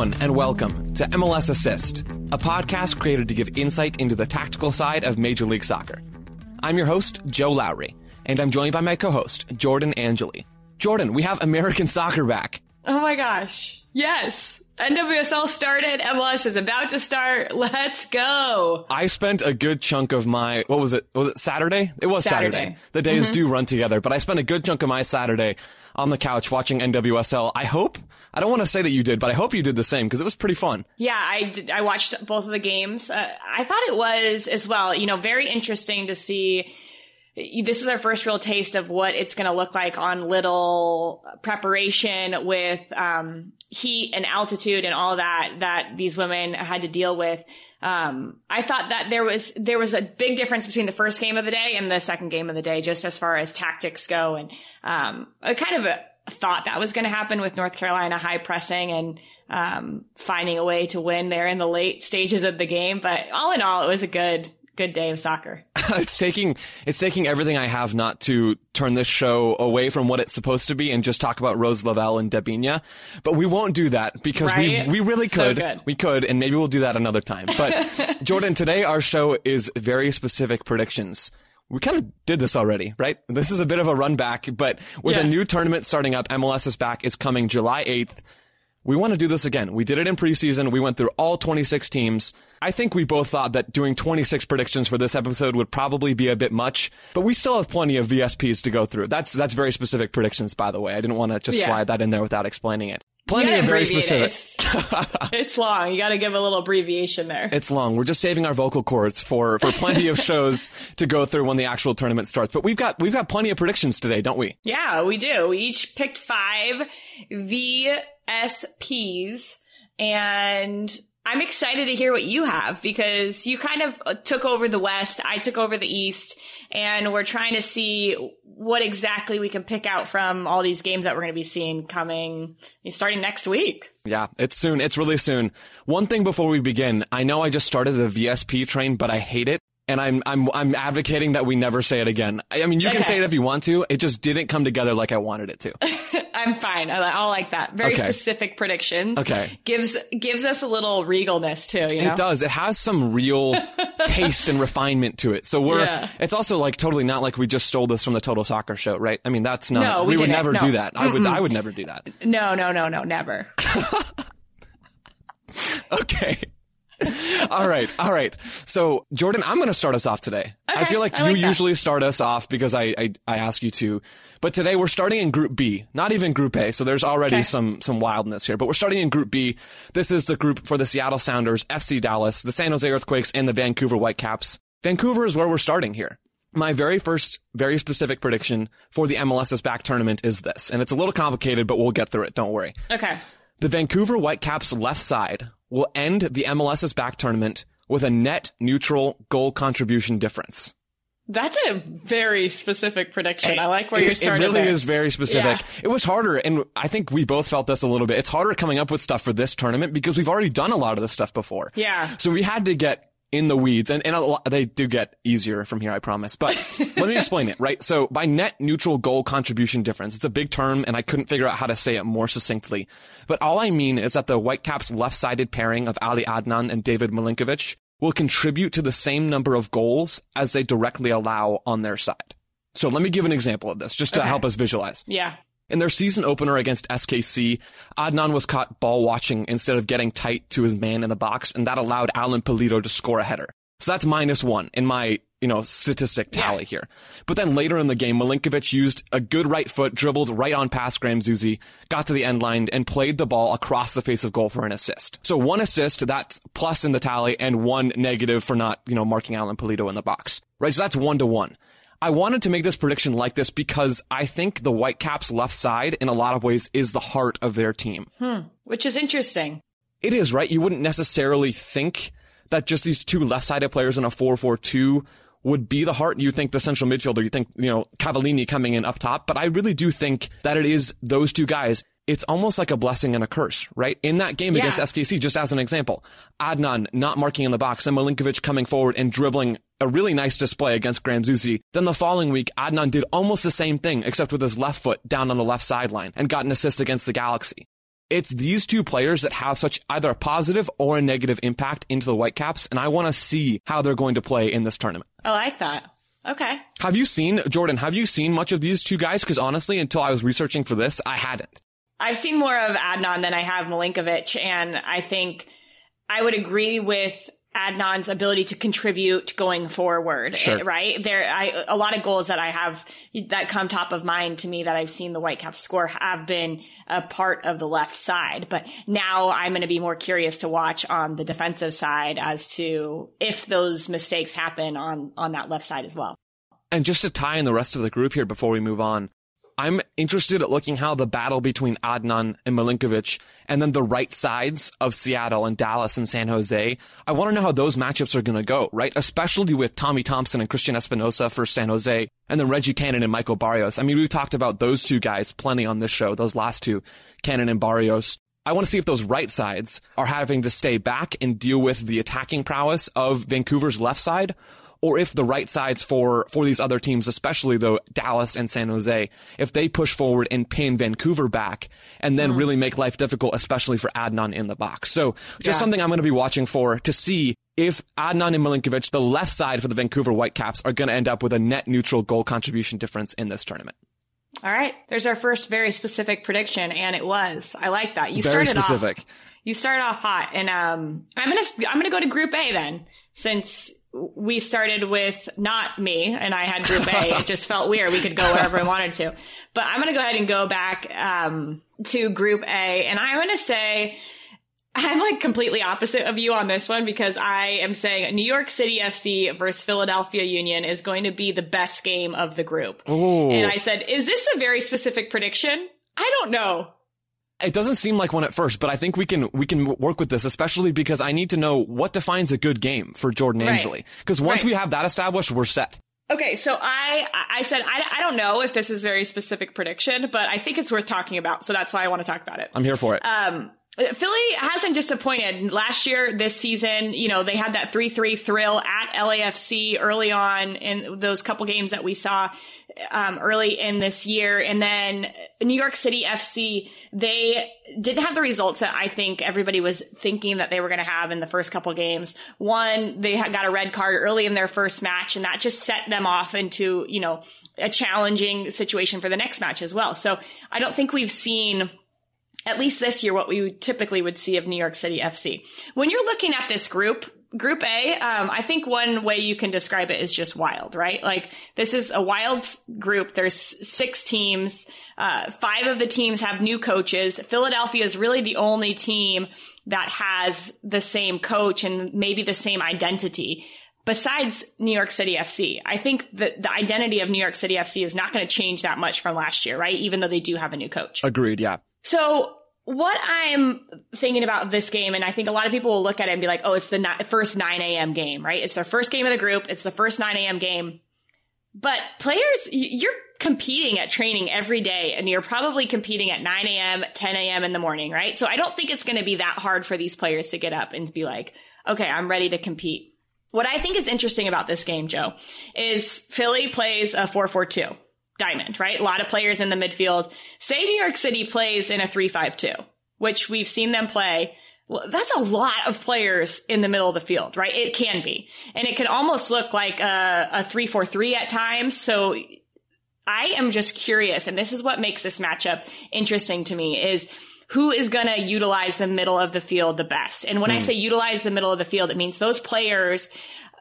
Everyone, and welcome to MLS Assist, a podcast created to give insight into the tactical side of Major League Soccer. I'm your host, Joe Lowery, and I'm joined by my co host, Jordan Angeli. Jordan, we have American soccer back. Oh my gosh. Yes. NWSL started. MLS is about to start. Let's go. I spent a good chunk of my, what was it? Was it Saturday? It was Saturday. Saturday. The days mm-hmm. do run together, but I spent a good chunk of my Saturday on the couch watching NWSL. I hope, I don't want to say that you did, but I hope you did the same because it was pretty fun. Yeah, I did, I watched both of the games. Uh, I thought it was as well, you know, very interesting to see. This is our first real taste of what it's going to look like on little preparation with um, heat and altitude and all that that these women had to deal with. Um, I thought that there was there was a big difference between the first game of the day and the second game of the day, just as far as tactics go, and um, I kind of a, thought that was going to happen with North Carolina high pressing and um, finding a way to win there in the late stages of the game. But all in all, it was a good good day of soccer. it's taking it's taking everything I have not to turn this show away from what it's supposed to be and just talk about Rose Lavelle and Debinha. But we won't do that because Right? we we really could. good. we could, and maybe we'll do that another time. But Jordan, today our show is very specific predictions. We kind of did this already, right? This is a bit of a run back, but with a new tournament starting up, MLS is back. is coming July 8th. We want to do this again. We did it in preseason. We went through all 26 teams. I think we both thought that doing 26 predictions for this episode would probably be a bit much, but we still have plenty of VSPs to go through. That's that's very specific predictions, by the way. I didn't want to just Yeah. slide that in there without explaining it. Plenty of very specific. it. It's, it's long. You got to give a little abbreviation there. It's long. We're just saving our vocal cords for for plenty of shows to go through when the actual tournament starts. But we've got we've got plenty of predictions today, don't we? Yeah, we do. We each picked five VSPs and I'm excited to hear what you have because you kind of took over the West. I took over the East and we're trying to see what exactly we can pick out from all these games that we're going to be seeing coming starting next week. Yeah, it's soon. It's really soon. One thing before we begin, I know I just started the VSP train, but I hate it. And I'm I'm I'm advocating that we never say it again. I I mean, you can say it if you want to. It just didn't come together like I wanted it to. I'm fine. I, I like that. Very Okay. specific predictions. Okay. Gives gives us a little regalness too, you know. It does. It has some real taste and refinement to it. So we're. Yeah. It's also like totally not like we just stole this from the Total Soccer Show, right? I mean, that's not. No, we would never No. do that. I would. I would never do that. No, no, no, no, never. Okay. all right. All right. So, Jordan, I'm going to start us off today. I feel like I you usually start us off because I, I, I ask you to. But today we're starting in Group B, not even Group A. So there's already Okay. some, some wildness here. But we're starting in Group B. This is the group for the Seattle Sounders, FC Dallas, the San Jose Earthquakes, and the Vancouver Whitecaps. Vancouver is where we're starting here. My very first, very specific prediction for the MLS's back tournament is this. And it's a little complicated, but we'll get through it. Don't worry. Okay. The Vancouver Whitecaps left side will end the MLS's back tournament with a net neutral goal contribution difference. That's a very specific prediction. I like where it, you're it starting. really there. is very specific. Yeah. It was harder, and I think we both felt this a little bit. It's harder coming up with stuff for this tournament because we've already done a lot of this stuff before. Yeah. So we had to get in the weeds, and, and a lot, they do get easier from here, I promise. But let me explain it, right? So by net neutral goal contribution difference, it's a big term, and I couldn't figure out how to say it more succinctly. But all I mean is that the Whitecaps left-sided pairing of Ali Adnan and David Milinkovic will contribute to the same number of goals as they directly allow on their side. So let me give an example of this, just to Okay. help us visualize. Yeah. In their season opener against SKC, Adnan was caught ball watching instead of getting tight to his man in the box, and that allowed Alan Pulido to score a header. So that's minus one in my, you know, statistic tally Yeah. here. But then later in the game, Milinkovic used a good right foot, dribbled right on past Graham Zusi, got to the end line, and played the ball across the face of goal for an assist. So one assist, that's plus in the tally, and one negative for not, you know, marking Alan Pulido in the box. Right? So that's one to one. I wanted to make this prediction like this because I think the Whitecaps left side in a lot of ways is the heart of their team. Hmm. Which is interesting. It is, right? You wouldn't necessarily think that just these two left-sided players in a 4-4-2 would be the heart. You think the central midfielder, you think, you know, Cavallini coming in up top, but I really do think that it is those two guys. It's almost like a blessing and a curse, right? In that game Yeah. against SKC, just as an example, Adnan not marking in the box and Milinkovic coming forward and dribbling a really nice display against Graham Zusi. Then the following week, Adnan did almost the same thing, except with his left foot down on the left sideline and got an assist against the Galaxy. it's these two players that have such either a positive or a negative impact into the Whitecaps, and I want to see how they're going to play in this tournament. I like that. Okay. Have you seen, Jordan, have you seen much of these two guys? Because honestly, until I was researching for this, I hadn't. I've seen more of Adnan than I have Milinkovic, and I think I would agree with Adnan's ability to contribute going forward, Sure. right? There, I, a lot of goals that I have that come top of mind to me that I've seen the Whitecaps score have been a part of the left side. But now I'm going to be more curious to watch on the defensive side as to if those mistakes happen on, on that left side as well. And just to tie in the rest of the group here before we move on, I'm interested at looking how the battle between Adnan and Milinkovic and then the right sides of Seattle and Dallas and San Jose. I want to know how those matchups are going to go, right? Especially with Tommy Thompson and Cristian Espinoza for San Jose and then Reggie Cannon and Michael Barrios. I mean, we've talked about those two guys plenty on this show, those last two, Cannon and Barrios. I want to see if those right sides are having to stay back and deal with the attacking prowess of Vancouver's left side or if the right sides for, for these other teams, especially though Dallas and San Jose, if they push forward and pin Vancouver back and then really make life difficult, especially for Adnan in the box. So just Yeah. something I'm going to be watching for to see if Adnan and Milinkovic, the left side for the Vancouver Whitecaps, are going to end up with a net neutral goal contribution difference in this tournament. All right. There's our first very specific prediction, and it was. I like that. You Very started specific. off. You started off hot, and um, I'm gonna I'm gonna go to Group A then, since we started with not me and I had Group A. it just felt weird. We could go wherever we wanted to, but I'm gonna go ahead and go back um, to Group A, and I'm gonna say. I'm like completely opposite of you on this one because I am saying New York City FC versus Philadelphia Union is going to be the best game of the group. Ooh. And I said, is this a very specific prediction? I don't know. It doesn't seem like one at first, but I think we can we can work with this, especially because I need to know what defines a good game for Jordan Right. Angeli. Because once Right. we have that established, we're set. Okay, so I I said I, I don't know if this is very specific prediction, but I think it's worth talking about. So that's why I want to talk about it. I'm here for it. Um, Philly hasn't disappointed last year, this season. You know, they had that 3-3 thrill at LAFC early on in those couple games that we saw, um, early in this year. And then New York City FC, they didn't have the results that I think everybody was thinking that they were going to have in the first couple games. One, they got a red card early in their first match and that just set them off into, you know, a challenging situation for the next match as well. So I don't think we've seen at least this year, what we typically would see of New York City FC. When you're looking at this group, Group A, um, I think one way you can describe it is just wild, right? Like this is a wild group. There's six teams. Uh, five of the teams have new coaches. Philadelphia is really the only team that has the same coach and maybe the same identity. Besides New York City FC, I think that the identity of New York City FC is not going to change that much from last year, right? Even though they do have a new coach. Agreed. Yeah. So what I'm thinking about this game, and I think a lot of people will look at it and be like, oh, it's the ni- first 9 a.m. game, right? It's their first game of the group. It's the first 9 a.m. game. But players, you're competing at training every day and you're probably competing at 9 a.m., 10 a.m. in the morning, right? So I don't think it's going to be that hard for these players to get up and be like, okay, I'm ready to compete. What I think is interesting about this game, Joe, is Philly plays a 4-4-2 diamond, right? A lot of players in the midfield. Say New York City plays in a 3-5-2, which we've seen them play. Well, that's a lot of players in the middle of the field, right? It can be. And it can almost look like a, a 3-4-3 at times. So I am just curious, and this is what makes this matchup interesting to me is who is going to utilize the middle of the field the best. And when I hmm. say utilize the middle of the field, it means those players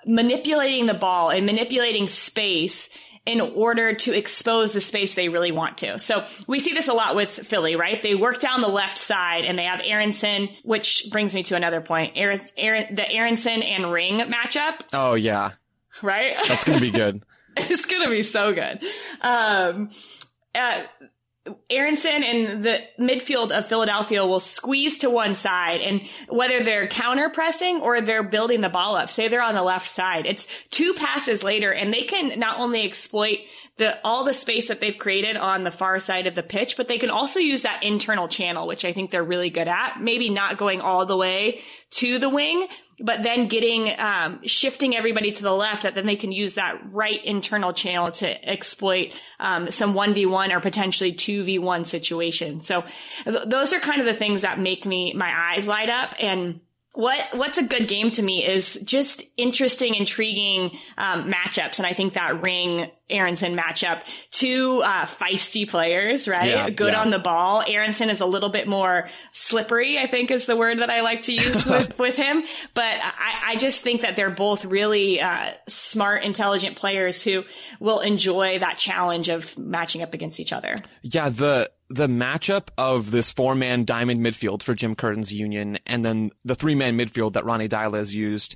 manipulating the ball and manipulating space in order to expose the space they really want to. So we see this a lot with Philly, right? They work down the left side and they have Aaronson, which brings me to another point. Aaron, Aaron, the Aaronson and Ring matchup, Oh yeah. right? That's gonna be good. it's gonna be so good. Um, uh, Aaronson and the midfield of Philadelphia will squeeze to one side, and whether they're counter pressing or they're building the ball up, say they're on the left side, it's two passes later, and they can not only exploit the all the space that they've created on the far side of the pitch, but they can also use that internal channel, which I think they're really good at. Maybe not going all the way to the wing, but then getting um, shifting everybody to the left that then they can use that right internal channel to exploit um, some 1v1 or potentially 2v1 situation so th- those are kind of the things that make me my eyes light up and what what's a good game to me is just interesting, intriguing um, matchups, and I think that Ring Aaronson matchup, two uh, feisty players, right? Yeah, good yeah. on the ball. Aaronson is a little bit more slippery, I think, is the word that I like to use with, with him. But I, I just think that they're both really uh, smart, intelligent players who will enjoy that challenge of matching up against each other. Yeah, the the matchup of this four man diamond midfield for Jim Curtin's Union, and then the three man midfield that Ronny Deila has used.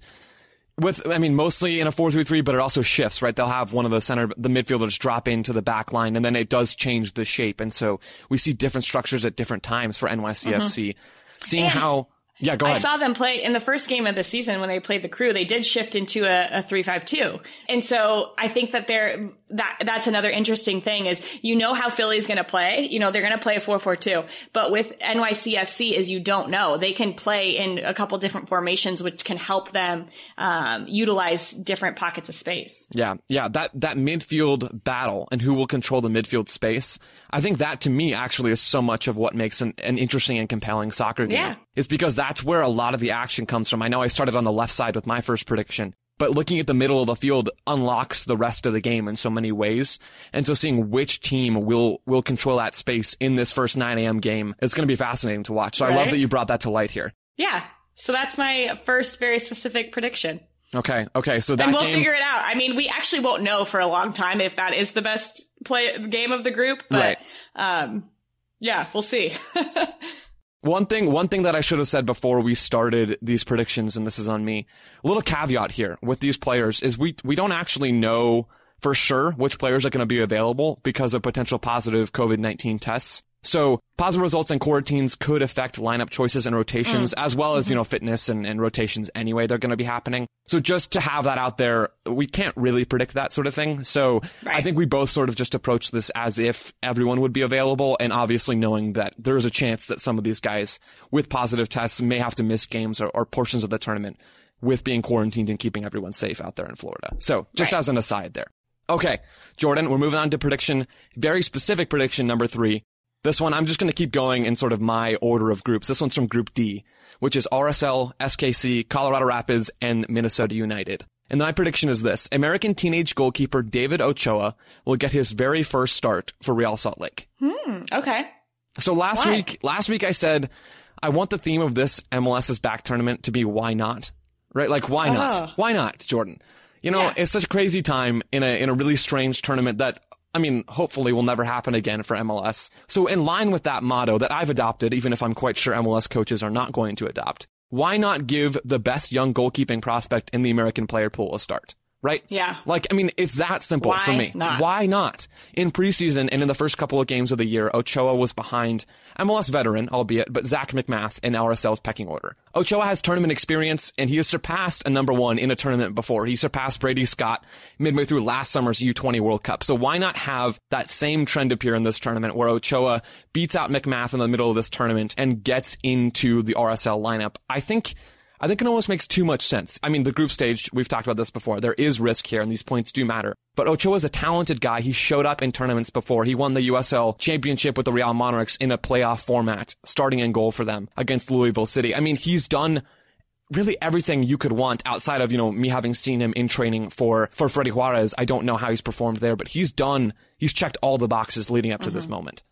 With, I mean, mostly in a 4-3-3, but it also shifts, right? They'll have one of the center, the midfielders drop into the back line, and then it does change the shape. And so we see different structures at different times for NYCFC. Mm-hmm. Seeing And- how, yeah, go ahead. I saw them play in the first game of the season when they played the crew. They did shift into a, a three-five-two, and so I think that they're that that's another interesting thing is you know how Philly's going to play. You know they're going to play a four-four-two, but with NYCFC is you don't know they can play in a couple different formations, which can help them um, utilize different pockets of space. Yeah, yeah, that that midfield battle and who will control the midfield space. I think that to me actually is so much of what makes an, an interesting and compelling soccer game. Yeah. Is because that's where a lot of the action comes from. I know I started on the left side with my first prediction, but looking at the middle of the field unlocks the rest of the game in so many ways. And so seeing which team will will control that space in this first 9 a.m. game, it's going to be fascinating to watch. So I love that you brought that to light here. Yeah, so that's my first very specific prediction. Okay, okay, so that and we'll game. figure it out. I mean, we actually won't know for a long time if that is the best play game of the group, but Right. um, yeah, we'll see. One thing, one thing that I should have said before we started these predictions, and this is on me. A little caveat here with these players is we we don't actually know for sure which players are going to be available because of potential positive COVID nineteen tests. So positive results and quarantines could affect lineup choices and rotations, mm. as well as you mm-hmm. know fitness and, and rotations. Anyway, they're going to be happening. So just to have that out there, we can't really predict that sort of thing. So I think we both sort of just approach this as if everyone would be available, and obviously knowing that there is a chance that some of these guys with positive tests may have to miss games or, or portions of the tournament with being quarantined and keeping everyone safe out there in Florida. So just Right. as an aside there. Okay, Jordan, we're moving on to prediction, very specific prediction number three. This one, I'm just going to keep going in sort of my order of groups. This one's from Group D, which is RSL, SKC, Colorado Rapids, and Minnesota United. And my prediction is this. American teenage goalkeeper David Ochoa will get his very first start for Real Salt Lake. Hmm, okay. So last Why? week, last week I said, I want the theme of this MLS's back tournament to be why not? Right? Like, why Oh. not? Why not, Jordan? You know, Yeah. it's such a crazy time in a, in a really strange tournament that, I mean, hopefully will never happen again for MLS. So in line with that motto that I've adopted, even if I'm quite sure MLS coaches are not going to adopt, why not give the best young goalkeeping prospect in the American player pool a start? Right? Yeah. Like, I mean, it's that simple Why for me. not? Why not? In preseason and in the first couple of games of the year, Ochoa was behind MLS veteran, albeit, but Zac MacMath in RSL's pecking order. Ochoa has tournament experience and he has surpassed a number one in a tournament before. He surpassed Brady Scott midway through last summer's U20 World Cup. So why not have that same trend appear in this tournament where Ochoa beats out MacMath in the middle of this tournament and gets into the RSL lineup? I think I think it almost makes too much sense. I mean, the group stage, we've talked about this before. There is risk here and these points do matter. But Ochoa is a talented guy. He showed up in tournaments before. He won the USL championship with the Real Monarchs in a playoff format, starting in goal for them against Louisville City. I mean, he's done really everything you could want outside of, you know, me having seen him in training for, for Freddy Juarez. I don't know how he's performed there, but he's done, he's checked all the boxes leading up to this mm-hmm. moment.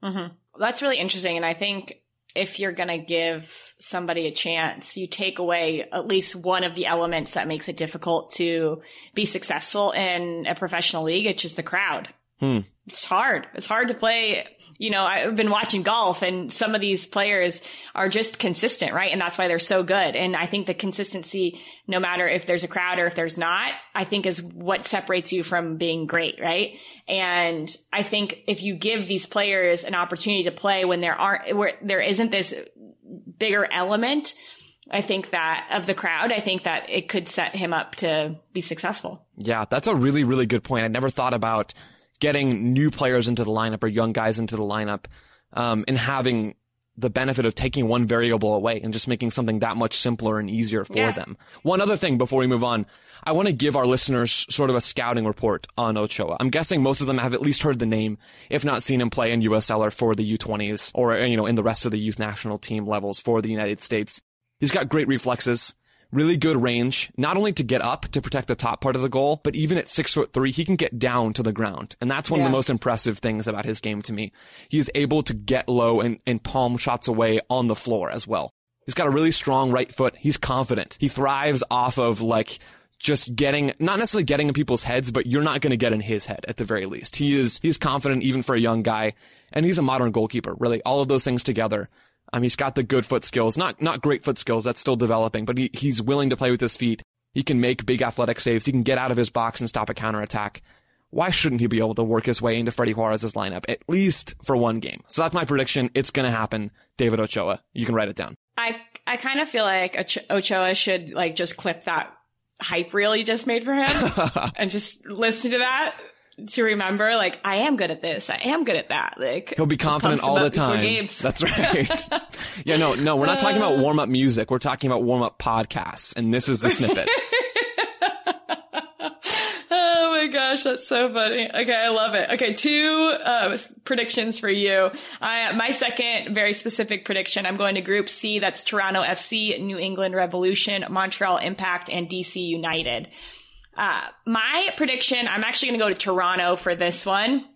Mm-hmm. That's really interesting. And I think if you're going to give somebody a chance, you take away at least one of the elements that makes it difficult to be successful in a professional league, which is the crowd. Hmm. It's hard. It's hard to play. You know, I've been watching golf and some of these players are just consistent, right? And that's why they're so good. And I think the consistency, no matter if there's a crowd or if there's not, I think is what separates you from being great, right? And I think if you give these players an opportunity to play when there aren't, where there isn't this bigger element, I think that of the crowd, I think that it could set him up to be successful. Yeah, that's a really, really good point. I never thought about getting new players into the lineup or young guys into the lineup, um, and having the benefit of taking one variable away and just making something that much simpler and easier for Yeah. them. One other thing before we move on, I want to give our listeners sort of a scouting report on Ochoa. I'm guessing most of them have at least heard the name, if not seen him play in USL or for the U20s or, you know, in the rest of the youth national team levels for the United States. He's got great reflexes, really good range, not only to get up to protect the top part of the goal, but even at six foot three, he can get down to the ground. And that's one of the most impressive things about his game to me. He is able to get low and, and palm shots away on the floor as well. He's got a really strong right foot. He's confident. He thrives off of like just getting, not necessarily getting in people's heads, but you're not going to get in his head at the very least. He is, he's confident even for a young guy. And he's a modern goalkeeper, really. All of those things together. Um, he's got the good foot skills, not, not great foot skills. That's still developing, but he, he's willing to play with his feet. He can make big athletic saves. He can get out of his box and stop a counterattack. Why shouldn't he be able to work his way into Freddy Juarez's lineup, at least for one game? So that's my prediction. It's going to happen. David Ochoa. You can write it down. I I kind of feel like Ochoa should like just clip that hype reel you just made for him and just listen to that to remember like I am good at this. I am good at that. Like He'll be confident all the time. That's right. yeah, no, no, we're not talking about warm up music. We're talking about warm up podcasts. And this is the snippet. Oh my gosh, that's so funny. Okay, I love it. Okay, two uh, predictions for you. I, my second very specific prediction. I'm going to Group C. That's Toronto FC, New England Revolution, Montreal Impact, and DC United. Uh, my prediction. I'm actually going to go to Toronto for this one.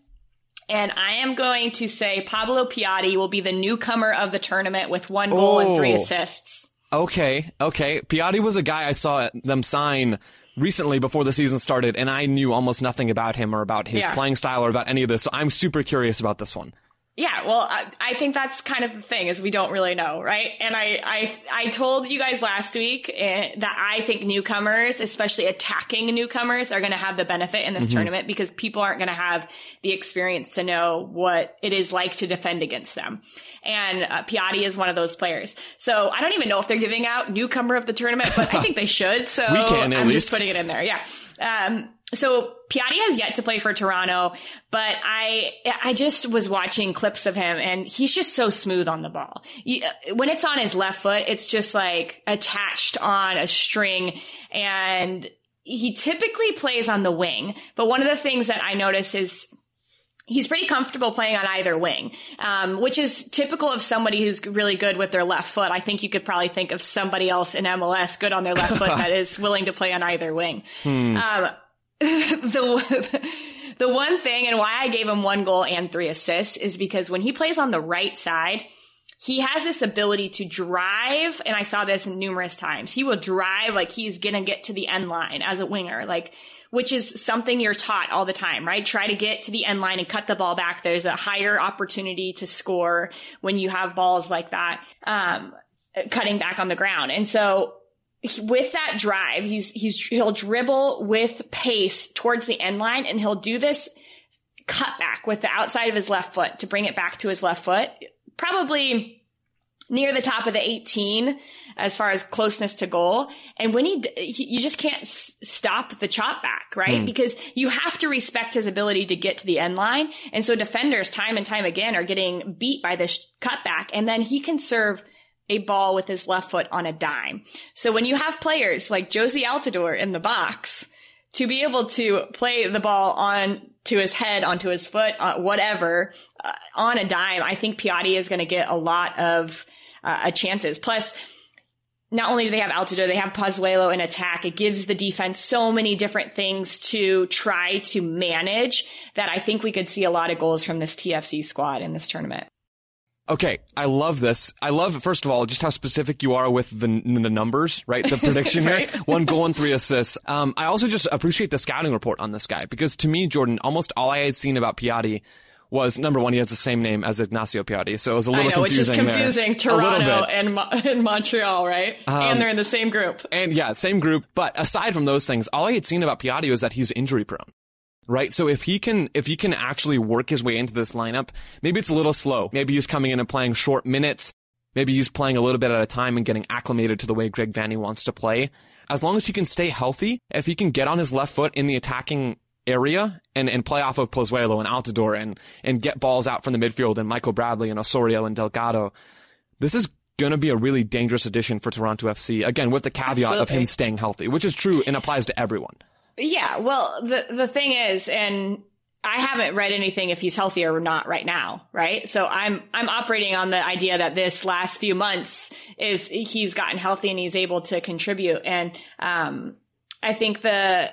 And I am going to say Pablo Piatti will be the newcomer of the tournament with one goal and three assists. Okay, okay. Piatti was a guy I saw them sign recently before the season started, and I knew almost nothing about him or about his Yeah. playing style or about any of this. So I'm super curious about this one. Yeah, well, I, I think that's kind of the thing is we don't really know, right? And I, I, I told you guys last week eh, that I think newcomers, especially attacking newcomers, are going to have the benefit in this tournament because people aren't going to have the experience to know what it is like to defend against them. And uh, Piatti is one of those players. So I don't even know if they're giving out newcomer of the tournament, but I think they should. So We can, at I'm least. just putting it in there. Yeah. Um, so Piatti has yet to play for Toronto, but I I just was watching clips of him and he's just so smooth on the ball. When it's on his left foot, it's just like attached on a string and he typically plays on the wing. But one of the things that I notice is he's pretty comfortable playing on either wing, um, which is typical of somebody who's really good with their left foot. I think you could probably think of somebody else in MLS good on their left foot that is willing to play on either wing. Um, the the one thing and why I gave him one goal and three assists is because when he plays on the right side, he has this ability to drive, and I saw this numerous times. He will drive like he's gonna get to the end line as a winger, like which is something you're taught all the time, right? Try to get to the end line and cut the ball back. There's a higher opportunity to score when you have balls like that, um, cutting back on the ground. And so with that drive, he's he's he'll dribble with pace towards the end line, and he'll do this cut back with the outside of his left foot to bring it back to his left foot, probably near the top of the 18 as far as closeness to goal. And when he, he you just can't s- stop the chop back, right? Hmm. Because you have to respect his ability to get to the end line. And so defenders time and time again are getting beat by this cutback. And then he can serve a ball with his left foot on a dime. So when you have players like Jozy Altidore in the box, to be able to play the ball on to his head, onto his foot, uh, whatever, uh, on a dime, I think Piatti is going to get a lot of uh, chances. Plus, not only do they have Altidore, they have Pozuelo in attack. It gives the defense so many different things to try to manage that I think we could see a lot of goals from this TFC squad in this tournament. Okay, I love this. I love, first of all, just how specific you are with the, the numbers, right? The prediction Right. here. One goal and three assists. Um, I also just appreciate the scouting report on this guy because to me, Jordan, almost all I had seen about Piatti was number one, he has the same name as Ignacio Piatti. So it was a little I know, which is confusing there. confusing. Toronto and, Mo- and Montreal, right? and they're in the same group. And yeah, same group. But aside from those things, all I had seen about Piatti was that he's injury prone. Right. So if he can, if he can actually work his way into this lineup, maybe it's a little slow. Maybe he's coming in and playing short minutes. Maybe he's playing a little bit at a time and getting acclimated to the way Greg Vanney wants to play. As long as he can stay healthy, if he can get on his left foot in the attacking area and, and play off of Pozuelo and Altidore and, and get balls out from the midfield and Michael Bradley and Osorio and Delgado, this is going to be a really dangerous addition for Toronto FC. Again, with the caveat Absolutely. of him staying healthy, which is true and applies to everyone. Yeah. Well, the, the thing is, and I haven't read anything if he's healthy or not right now, right? So I'm I'm operating on the idea that this last few months is he's gotten healthy and he's able to contribute, and um, I think the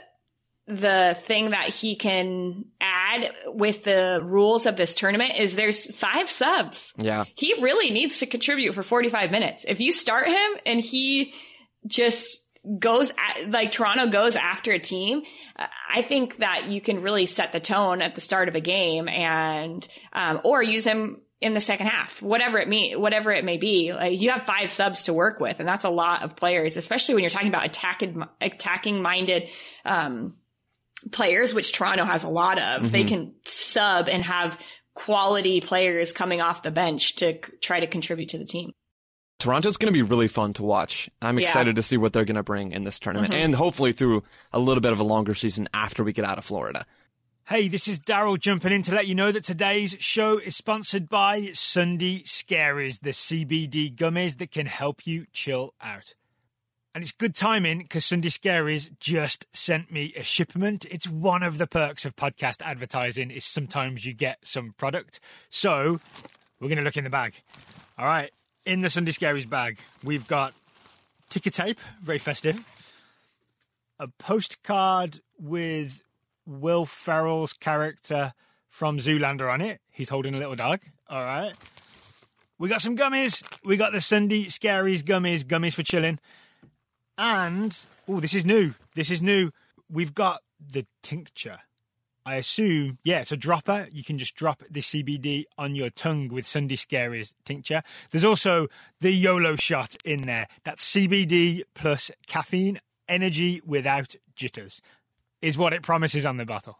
the thing that he can add with the rules of this tournament is there's five subs. Yeah, he really needs to contribute for 45 minutes. If you start him and he just goes at, like Toronto goes after a team, I think that you can really set the tone at the start of a game and, um, or use him in the second half, whatever it may, whatever it may be. Like you have five subs to work with, and that's a lot of players, especially when you're talking about attacking, attacking minded, um, players, which Toronto has a lot of. Mm-hmm. They can sub and have quality players coming off the bench to c- try to contribute to the team. Toronto's going to be really fun to watch. I'm excited yeah. to see what they're going to bring in this tournament mm-hmm. and hopefully through a little bit of a longer season after we get out of Florida. Hey, this is Daryl jumping in to let you know that today's show is sponsored by Sunday Scaries, the CBD gummies that can help you chill out. And it's good timing because Sunday Scaries just sent me a shipment. It's one of the perks of podcast advertising is sometimes you get some product. So we're going to look in the bag. All right in the Sunday Scaries bag, we've got ticker tape, very festive, a postcard with Will Ferrell's character from Zoolander on it. He's holding a little dog. All right. We got some gummies. We got the Sunday Scaries gummies, gummies for chilling. And, oh, this is new. This is new. We've got the tincture. I assume, yeah, it's a dropper. You can just drop the CBD on your tongue with Sunday Scaries tincture. There's also the YOLO shot in there. That's CBD plus caffeine, energy without jitters, is what it promises on the bottle.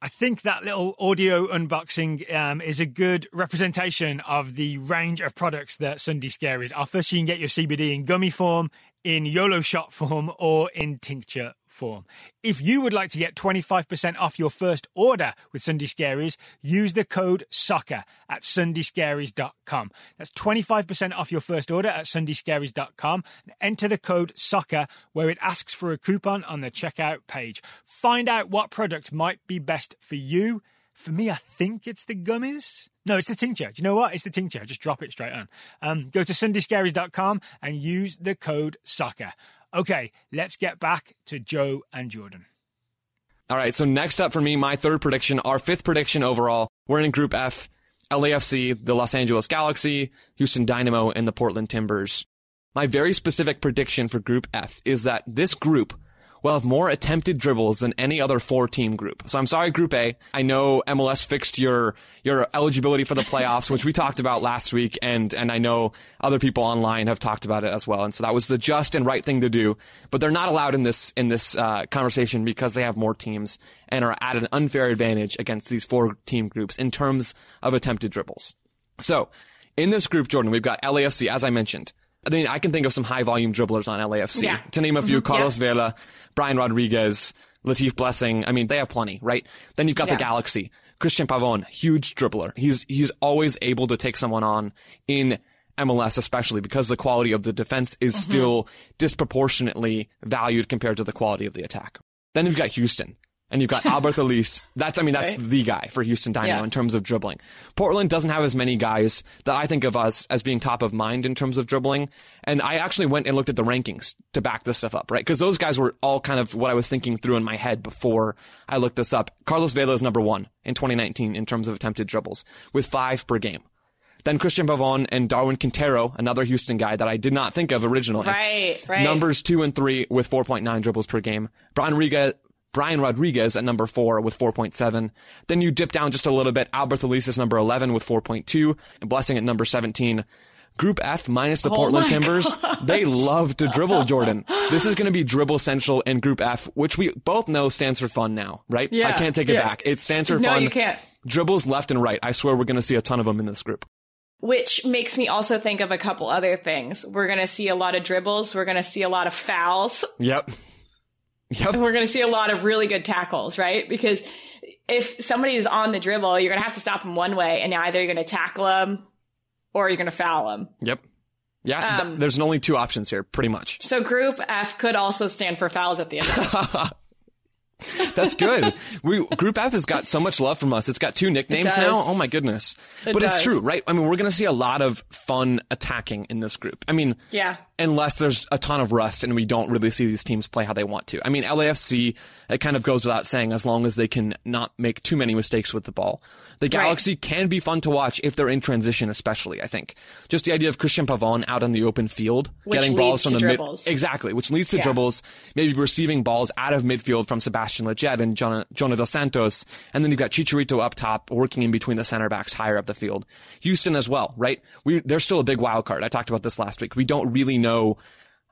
I think that little audio unboxing um, is a good representation of the range of products that Sunday Scaries offers. You can get your CBD in gummy form, in YOLO shot form, or in tincture form. If you would like to get 25% off your first order with Sunday Scaries, use the code SOCCER at sundayscaries.com. That's 25% off your first order at sundayscaries.com and enter the code SOCCER where it asks for a coupon on the checkout page. Find out what product might be best for you. For me, I think it's the gummies. No, it's the tincture. Do you know what? It's the tincture. Just drop it straight on. Um, go to sundayscaries.com and use the code SOCCER. Okay, let's get back to Joe and Jordan. All right, so next up for me, my third prediction, our fifth prediction overall. We're in Group F, LAFC, the Los Angeles Galaxy, Houston Dynamo, and the Portland Timbers. My very specific prediction for Group F is that this group will have more attempted dribbles than any other four team group. So I'm sorry, Group A. I know MLS fixed your your eligibility for the playoffs, which we talked about last week, and and I know other people online have talked about it as well. And so that was the just and right thing to do. But they're not allowed in this in this uh, conversation because they have more teams and are at an unfair advantage against these four team groups in terms of attempted dribbles. So in this group, Jordan, we've got LAFC, as I mentioned. I mean, I can think of some high volume dribblers on LAFC. Yeah. To name a few, mm-hmm. Carlos yeah. Vela, Brian Rodriguez, Latif Blessing. I mean, they have plenty, right? Then you've got yeah. the Galaxy. Cristian Pavon, huge dribbler. He's, he's always able to take someone on in MLS, especially because the quality of the defense is mm-hmm. still disproportionately valued compared to the quality of the attack. Then you've got Houston. And you've got Alberth Elis. That's, I mean, that's right? the guy for Houston Dynamo yeah. in terms of dribbling. Portland doesn't have as many guys that I think of us as being top of mind in terms of dribbling. And I actually went and looked at the rankings to back this stuff up, right? Because those guys were all kind of what I was thinking through in my head before I looked this up. Carlos Vela is number one in 2019 in terms of attempted dribbles with five per game. Then Cristian Pavon and Darwin Quintero, another Houston guy that I did not think of originally. Right, right. Numbers two and three with 4.9 dribbles per game. Brian Riga, Brian Rodriguez at number four with 4.7. Then you dip down just a little bit. Alberth Elis is number 11 with 4.2. And Blessing at number 17. Group F minus the oh Portland Timbers. Gosh. They love to dribble, Jordan. This is going to be dribble central in Group F, which we both know stands for fun now, right? Yeah. I can't take it yeah. back. It stands for no, fun. No, you can't. Dribbles left and right. I swear we're going to see a ton of them in this group. Which makes me also think of a couple other things. We're going to see a lot of dribbles. We're going to see a lot of fouls. Yep. Yep. We're going to see a lot of really good tackles, right? Because if somebody is on the dribble, you're going to have to stop them one way and either you're going to tackle them or you're going to foul them. Yep. Yeah, th- Um, there's only two options here, pretty much. So Group F could also stand for fouls at the end. That's good. we Group F has got so much love from us. It's got two nicknames now. Oh my goodness. It but it's true, right? I mean, we're going to see a lot of fun attacking in this group. I mean, Yeah. unless there's a ton of rust and we don't really see these teams play how they want to. I mean, LAFC, it kind of goes without saying as long as they can not make too many mistakes with the ball. The Galaxy can be fun to watch if they're in transition, especially, I think. Just the idea of Cristian Pavon out on the open field, Which getting balls from the dribbles. mid. Exactly, which leads to Yeah. dribbles, maybe receiving balls out of midfield from Sebastian Lletget and Jonah, Jonah Dos Santos. And then you've got Chicharito up top, working in between the center backs higher up the field. Houston as well, right? We, they're still a big wild card. I talked about this last week. We don't really know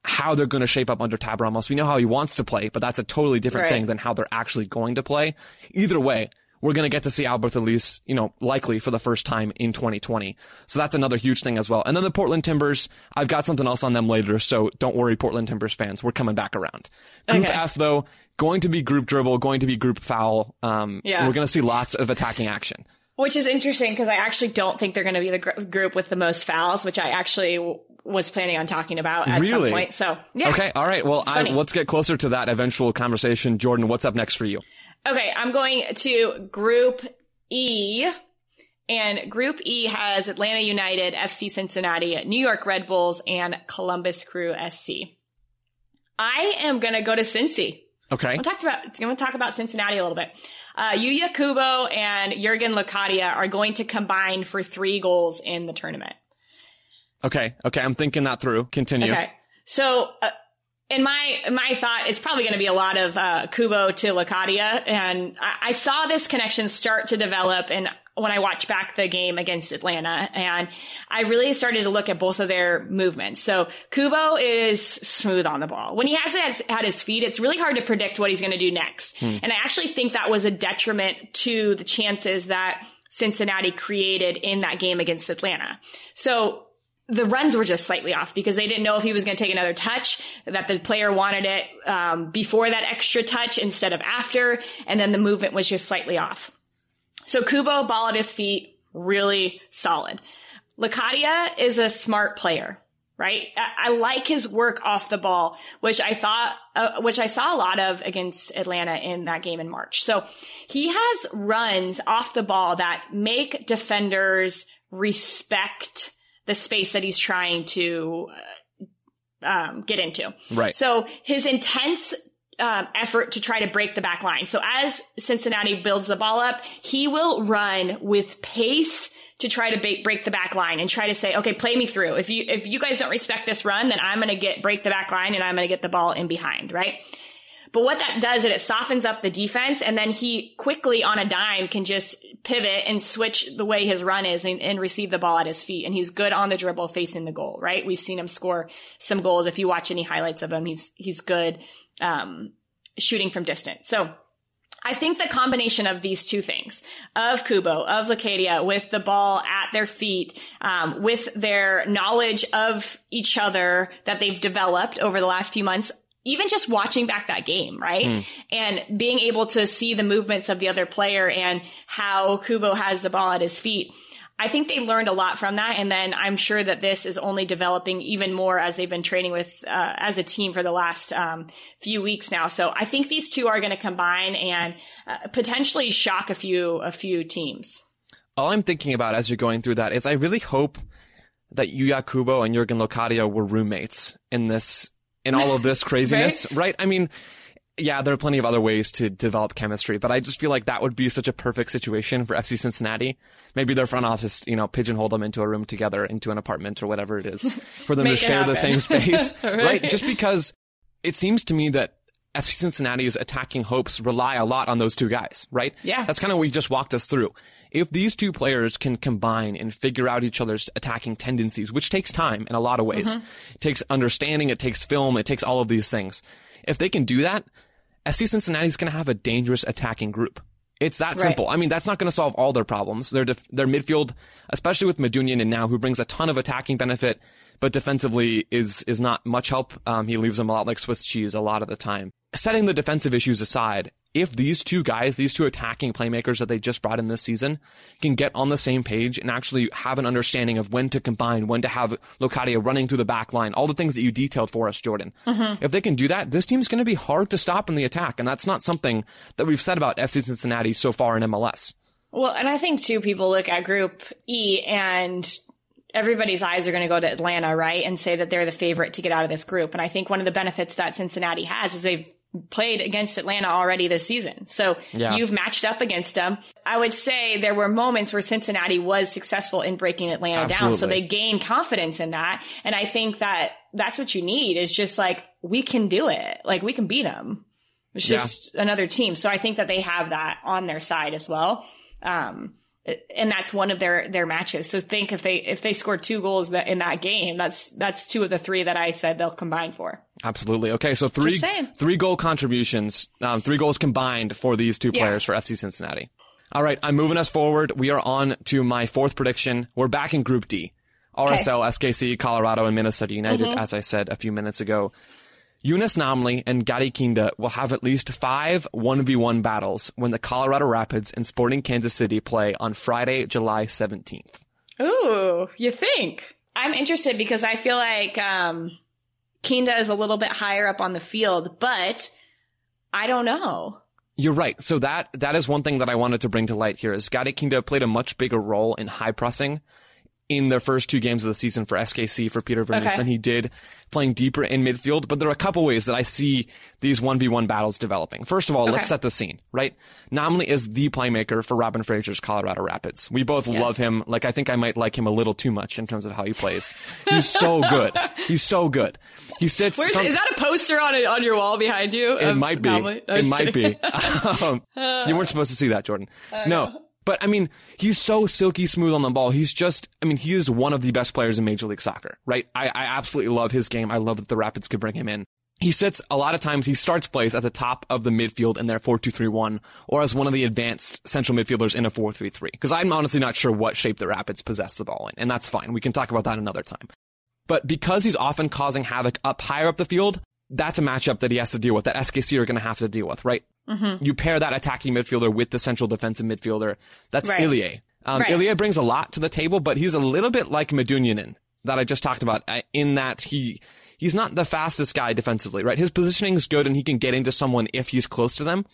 how they're going to shape up under Tab Ramos. We know how he wants to play, but that's a totally different Right. thing than how they're actually going to play. Either way, we're going to get to see Alberth Elis, you know, likely for the first time in 2020. So that's another huge thing as well. And then the Portland Timbers, I've got something else on them later, so don't worry, Portland Timbers fans. We're coming back around. Group Okay. F, though, going to be group dribble, going to be group foul. Um, Yeah. We're going to see lots of attacking action. Which is interesting because I actually don't think they're going to be the gr- group with the most fouls, which I actually w- was planning on talking about at Really? some point. So, yeah. Okay. All right. Well, I, let's get closer to that eventual conversation. Jordan, what's up next for you? Okay, I'm going to Group E. And Group E has Atlanta United, FC Cincinnati, New York Red Bulls, and Columbus Crew SC. I am going to go to Cincy. Okay. I'm talk about. I'm going to talk about Cincinnati a little bit. Uh, Yuya Kubo and Jurgen Locadia are going to combine for three goals in the tournament. Okay. Okay. I'm thinking that through. Continue. Okay. So, uh, in my my thought, it's probably going to be a lot of uh, Kubo to Locadia, and I, I saw this connection start to develop. And when I watched back the game against Atlanta, and I really started to look at both of their movements. So Kubo is smooth on the ball. When he has it at his feet, it's really hard to predict what he's going to do next. And I actually think that was a detriment to the chances that Cincinnati created in that game against Atlanta. So the runs were just slightly off because they didn't know if he was going to take another touch, that the player wanted it um, before that extra touch instead of after, and then the movement was just slightly off. So Kubo, ball at his feet, really solid. Locadia is a smart player, right? I, I like his work off the ball, which I thought, uh, which I saw a lot of against Atlanta in that game in March. So he has runs off the ball that make defenders respect the space that he's trying to uh, um, get into. Right. So his intense um, effort to try to break the back line. So as Cincinnati builds the ball up, he will run with pace to try to ba- break the back line and try to say, okay, play me through. If you, if you guys don't respect this run, then I'm going to get, break the back line and I'm going to get the ball in behind, right? But what that does is it softens up the defense and then he quickly on a dime can just pivot and switch the way his run is and, and receive the ball at his feet. And he's good on the dribble facing the goal, right? We've seen him score some goals. If you watch any highlights of him, he's, he's good, um, shooting from distance. So I think the combination of these two things, of Kubo, of Locadia, with the ball at their feet, um, with their knowledge of each other that they've developed over the last few months, even just watching back that game, right? And being able to see the movements of the other player and how Kubo has the ball at his feet. I think they learned a lot from that. And then I'm sure that this is only developing even more as they've been training with, uh, as a team for the last, um, few weeks now. So I think these two are going to combine and uh, potentially shock a few, a few teams. all I'm thinking about as you're going through that is I really hope that Yuya Kubo and Jurgen Locadia were roommates in this, in all of this craziness, right? I mean, yeah, there are plenty of other ways to develop chemistry, but I just feel like that would be such a perfect situation for FC Cincinnati. Maybe their front office, you know, pigeonhole them into a room together, into an apartment or whatever it is, for them to share the same space, right? Right. Just because it seems to me that FC Cincinnati's attacking hopes rely a lot on those two guys, right? Yeah. That's kind of what you just walked us through. If these two players can combine and figure out each other's attacking tendencies, which takes time in a lot of ways, it takes understanding, it takes film, it takes all of these things. If they can do that, FC Cincinnati is going to have a dangerous attacking group. It's that Right. simple. I mean, that's not going to solve all their problems. Their def- their midfield, especially with Medunjanin and now, who brings a ton of attacking benefit, but defensively is is not much help. Um, he leaves them a lot like Swiss cheese a lot of the time. setting the defensive issues aside, if these two guys, these two attacking playmakers that they just brought in this season, can get on the same page and actually have an understanding of when to combine, when to have Locadia running through the back line, all the things that you detailed for us, Jordan. Mm-hmm. If they can do that, this team's going to be hard to stop in the attack. And that's not something that we've said about FC Cincinnati so far in MLS. Well, and I think too, people look at Group E and everybody's eyes are going to go to Atlanta, right? And say that they're the favorite to get out of this group. And I think one of the benefits that Cincinnati has is they've played against Atlanta already this season. So yeah. you've matched up against them. I would say there were moments where Cincinnati was successful in breaking Atlanta Absolutely. down. So they gained confidence in that. And I think that that's what you need is just like, we can do it. Like we can beat them. It's just yeah. another team. So I think that they have that on their side as well. Um, and that's one of their their matches. So think if they if they score two goals that in that game, that's that's two of the three that I said they'll combine for. Absolutely. Okay, so three three goal contributions, um, three goals combined for these two players yeah. for FC Cincinnati. All right, I'm moving us forward. We are on to my fourth prediction. We're back in Group D. RSL, okay. SKC, Colorado, and Minnesota United, mm-hmm. as I said a few minutes ago. Younes Namli and Gadi Kinda will have at least five 1v1 battles when the Colorado Rapids and Sporting Kansas City play on Friday, July 17th. Ooh, you think? I'm interested because I feel like um, Kinda is a little bit higher up on the field, but I don't know. You're right. So that that is one thing that I wanted to bring to light here is Gadi Kinda played a much bigger role in high pressing in their first two games of the season for SKC for Peter Vermes okay. than he did playing deeper in midfield. But there are a couple ways that I see these 1v1 battles developing. First of all, okay. let's set the scene, right? Namli is the playmaker for Robin Fraser's Colorado Rapids. We both yes. love him. Like, I think I might like him a little too much in terms of how he plays. He's so good. He's so good. He sits. Some, is that a poster on on your wall behind you? It might be. it might be. um, you weren't supposed to see that, Jordan. No. But I mean, he's so silky smooth on the ball. He's just, I mean, he is one of the best players in Major League Soccer, right? I, I absolutely love his game. I love that the Rapids could bring him in. He sits a lot of times, he starts plays at the top of the midfield in their 4-2-3-1 or as one of the advanced central midfielders in a 4-3-3. Because I'm honestly not sure what shape the Rapids possess the ball in. And that's fine. We can talk about that another time. But because he's often causing havoc up higher up the field, that's a matchup that he has to deal with, that SKC are going to have to deal with, right? Mm-hmm. You pair that attacking midfielder with the central defensive midfielder. That's right. Ilie. Um, right. Ilie brings a lot to the table, but he's a little bit like Medunjanin that I just talked about uh, in that he, he's not the fastest guy defensively, right? His positioning is good and he can get into someone if he's close to them,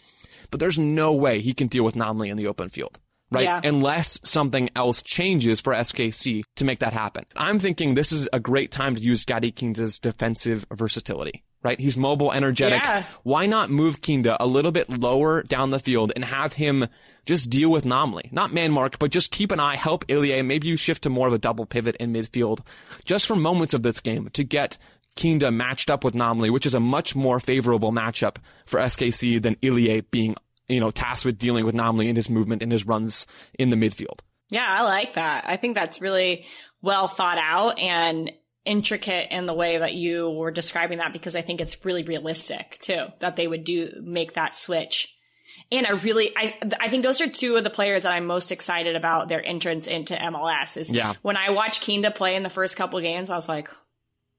but there's no way he can deal with Namli in the open field. Right? Yeah. Unless something else changes for SKC to make that happen. I'm thinking this is a great time to use Gadi Kinda's defensive versatility right? He's mobile, energetic. Yeah. Why not move Kinda a little bit lower down the field and have him just deal with Namli? Not man mark, but just keep an eye, help Ilie. Maybe you shift to more of a double pivot in midfield just for moments of this game to get Kinda matched up with Namli, which is a much more favorable matchup for SKC than Ilie being, you know, tasked with dealing with Namli in his movement and his runs in the midfield. Yeah, I like that. I think that's really well thought out and intricate in the way that you were describing that because I think it's really realistic too that they would do make that switch. And I really, I, I think those are two of the players that I'm most excited about their entrance into MLS. Is yeah. when I watched Kinda play in the first couple games, I was like,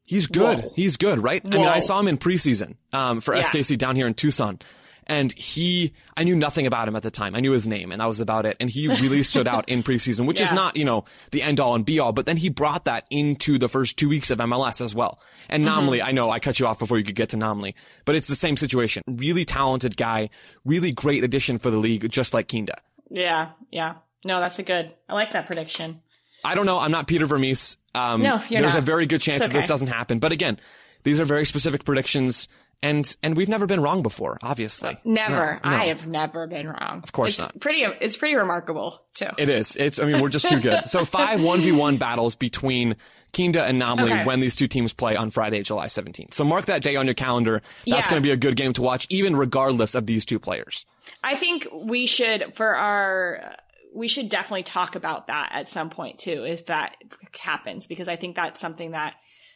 he's good. Whoa. He's good, right? Whoa. I mean, I saw him in preseason um, for yeah. SKC down here in Tucson, and he, I knew nothing about him at the time. I knew his name and that was about it. And he really stood out in preseason, which yeah. is not, you know, the end all and be all, but then he brought that into the first two weeks of MLS as well. And mm-hmm. I know I cut you off before you could get to Namli, but it's the same situation. Really talented guy, really great addition for the league, just like Kinda. Yeah. Yeah. No, that's a good, I like that prediction. I don't know. I'm not Peter Vermes. Um, no, you're there's not. a very good chance okay. that this doesn't happen. But again, these are very specific predictions and and we've never been wrong before obviously never no, no. i have never been wrong of course it's not pretty it's pretty remarkable too it is it's i mean we're just too good so five 1v1 battles between Kinda and Namli okay. when these two teams play on Friday, July 17th. So mark that day on your calendar. That's yeah. going to be a good game to watch, even regardless of these two players. I think we should, for our, we should definitely talk about that at some point too, if that happens, because I think that's something that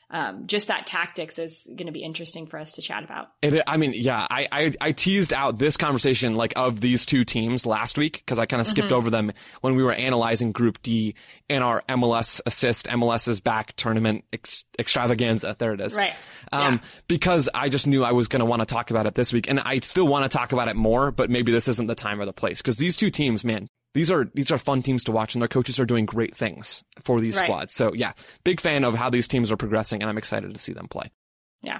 um, just that tactics is going to be interesting for us to chat about. It, I mean, yeah, I, I, I teased out this conversation like of these two teams last week because I kind of skipped mm-hmm. over them when we were analyzing Group D in our MLS assist MLS's back tournament ex- extravaganza. There it is. Right. Um, yeah. because I just knew I was going to want to talk about it this week and I still want to talk about it more, but maybe this isn't the time or the place because these two teams, man, these are these are fun teams to watch, and their coaches are doing great things for these right. squads. So yeah, big fan of how these teams are progressing, and I'm excited to see them play. Yeah.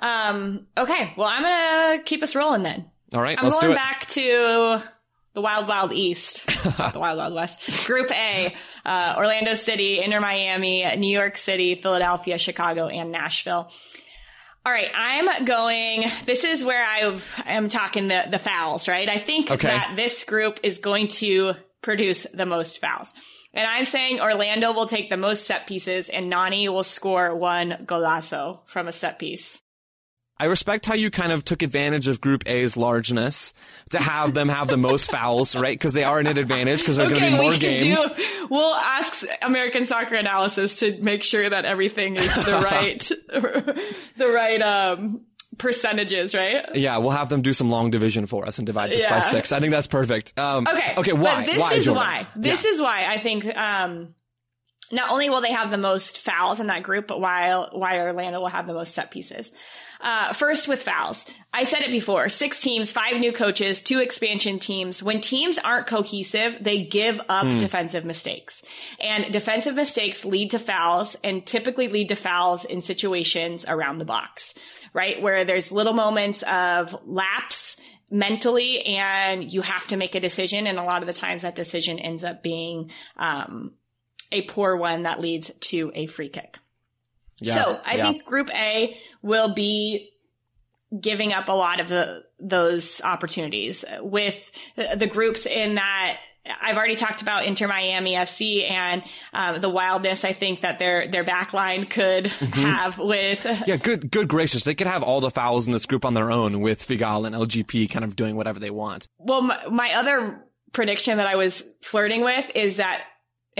Um, okay. Well, I'm gonna keep us rolling then. All right. I'm let's going do it. back to the Wild Wild East, the Wild Wild West. Group A: uh, Orlando City, Inter Miami, New York City, Philadelphia, Chicago, and Nashville. All right, I'm going. This is where I am talking the, the fouls, right? I think okay. that this group is going to produce the most fouls. And I'm saying Orlando will take the most set pieces and Nani will score one golazo from a set piece. I respect how you kind of took advantage of Group A's largeness to have them have the most fouls, right? Because they are an advantage because there are okay, going to be more games. Do, we'll ask American Soccer Analysis to make sure that everything is the right, the right um, percentages, right? Yeah, we'll have them do some long division for us and divide this yeah. by six. I think that's perfect. Um, okay. Okay. Why? But this why, is Jordan? why. This yeah. is why I think. Um, not only will they have the most fouls in that group, but why why Orlando will have the most set pieces. Uh, first with fouls. I said it before. Six teams, five new coaches, two expansion teams. When teams aren't cohesive, they give up mm. defensive mistakes. And defensive mistakes lead to fouls and typically lead to fouls in situations around the box, right? Where there's little moments of lapse mentally and you have to make a decision. And a lot of the times that decision ends up being, um, a poor one that leads to a free kick. Yeah, so I yeah. think Group A will be giving up a lot of the, those opportunities with the groups in that I've already talked about Inter Miami FC and um, the wildness I think that their their backline could mm-hmm. have with yeah good good gracious they could have all the fouls in this group on their own with Figal and LGP kind of doing whatever they want. Well, my, my other prediction that I was flirting with is that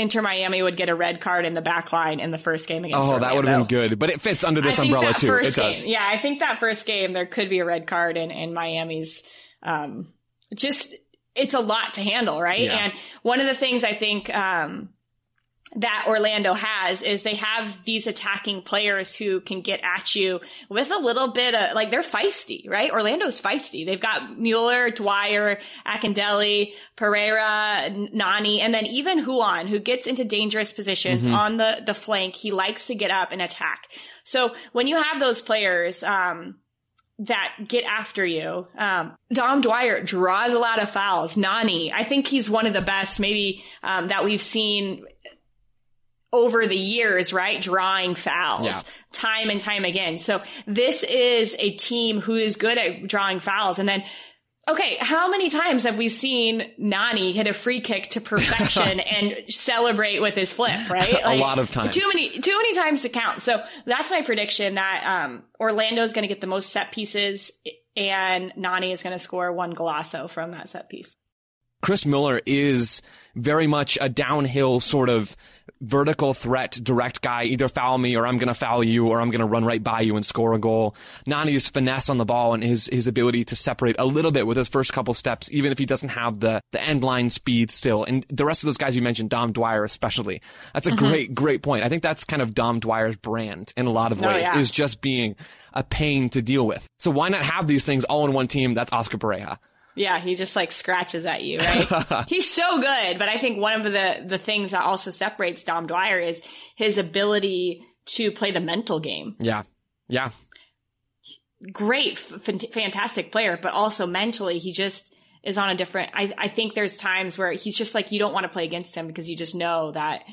Inter Miami would get a red card in the back line in the first game against. Oh, Orlando. that would have been good, but it fits under this umbrella too. It game, does. Yeah, I think that first game there could be a red card in in Miami's. Um, just it's a lot to handle, right? Yeah. And one of the things I think um, that Orlando has is they have these attacking players who can get at you with a little bit of like they're feisty, right? Orlando's feisty. They've got Mueller, Dwyer, Akindele, Pereyra, Nani, and then even Ruan, who gets into dangerous positions mm-hmm. on the the flank. He likes to get up and attack. So when you have those players, um, that get after you. Um, Dom Dwyer draws a lot of fouls. Nani, I think he's one of the best, maybe um, that we've seen over the years, right? Drawing fouls yeah. time and time again. So this is a team who is good at drawing fouls. And then, okay, how many times have we seen Nani hit a free kick to perfection and celebrate with his flip, right? Like, a lot of times. Too many, too many times to count. So that's my prediction that, um, Orlando is going to get the most set pieces and Nani is going to score one golazo from that set piece. Chris Mueller is very much a downhill sort of vertical threat, direct guy, either foul me or I'm going to foul you or I'm going to run right by you and score a goal. Nani's finesse on the ball and his, his ability to separate a little bit with his first couple steps, even if he doesn't have the, the end line speed still. And the rest of those guys you mentioned, Dom Dwyer especially. That's a mm-hmm. great, great point. I think that's kind of Dom Dwyer's brand in a lot of oh, ways, oh, yeah. is just being a pain to deal with. So why not have these things all in one team? That's Oscar Pareja. Yeah, he just like scratches at you, right? He's so good, but I think one of the the things that also separates Dom Dwyer is his ability to play the mental game. Yeah. Yeah. Great, f- fantastic player, but also mentally he just is on a different I I think there's times where he's just like you don't want to play against him because you just know that